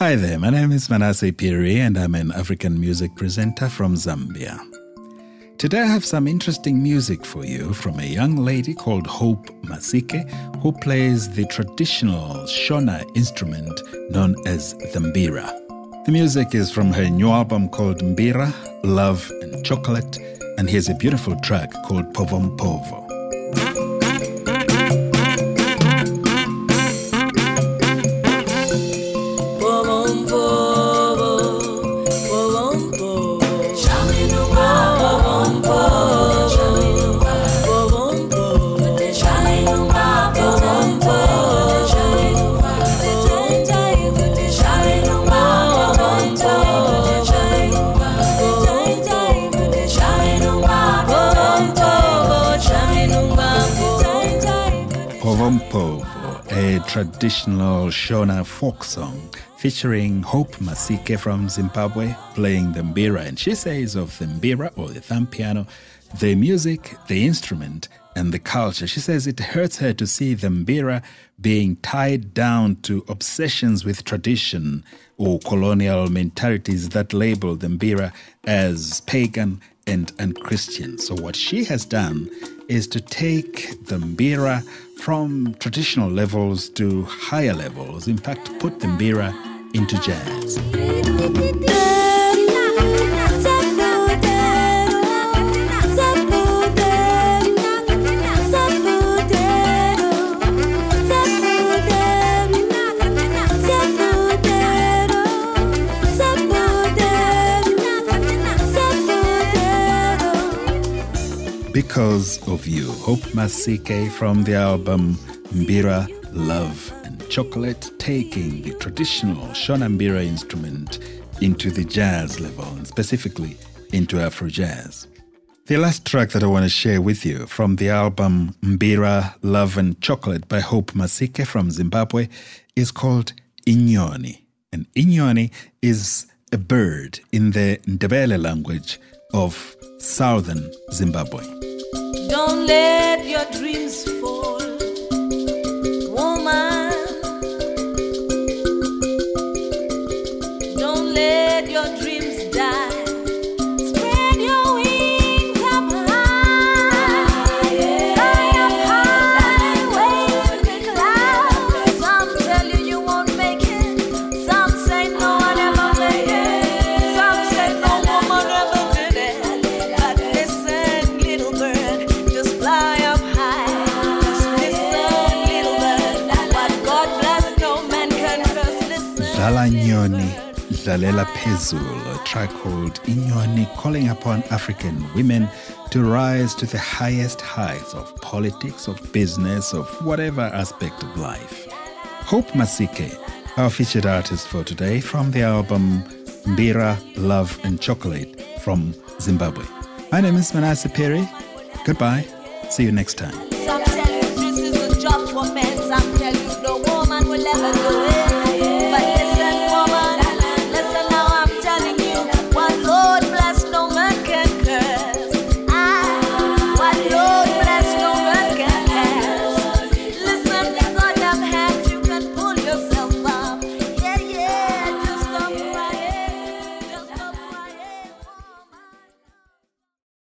Hi there, my name is Manasseh Phiri and I'm an African music presenter from Zambia. Today I have some interesting music for you from a young lady called Hope Masike who plays the traditional Shona instrument known as the mbira. The music is from her new album called Mbira, Love and Chocolate, and here's a beautiful track called Povom Povo Povompovo, a traditional Shona folk song featuring Hope Masike from Zimbabwe playing the mbira. And she says of the mbira or the thumb piano, the music, the instrument, and the culture. She says it hurts her to see the mbira being tied down to obsessions with tradition or colonial mentalities that label the mbira as pagan and unchristian. So, what she has done is to take the mbira from traditional levels to higher levels, in fact, put the mbira into jazz. Because of You, Hope Masike from the album Mbira, Love and Chocolate, taking the traditional Shona Mbira instrument into the jazz level, and specifically into Afro jazz. The last track that I want to share with you from the album Mbira, Love and Chocolate by Hope Masike from Zimbabwe is called Inyoni. And Inyoni is a bird in the Ndebele language of southern Zimbabwe. Don't let your dreams fall, woman. Don't let your dreams die. Lala Nyoni, Lalela Pezul, a track called Inyoni, calling upon African women to rise to the highest heights of politics, of business, of whatever aspect of life. Hope Masike, our featured artist for today from the album Mbira, Love and Chocolate from Zimbabwe. My name is Manasseh Phiri. Goodbye. See you next time.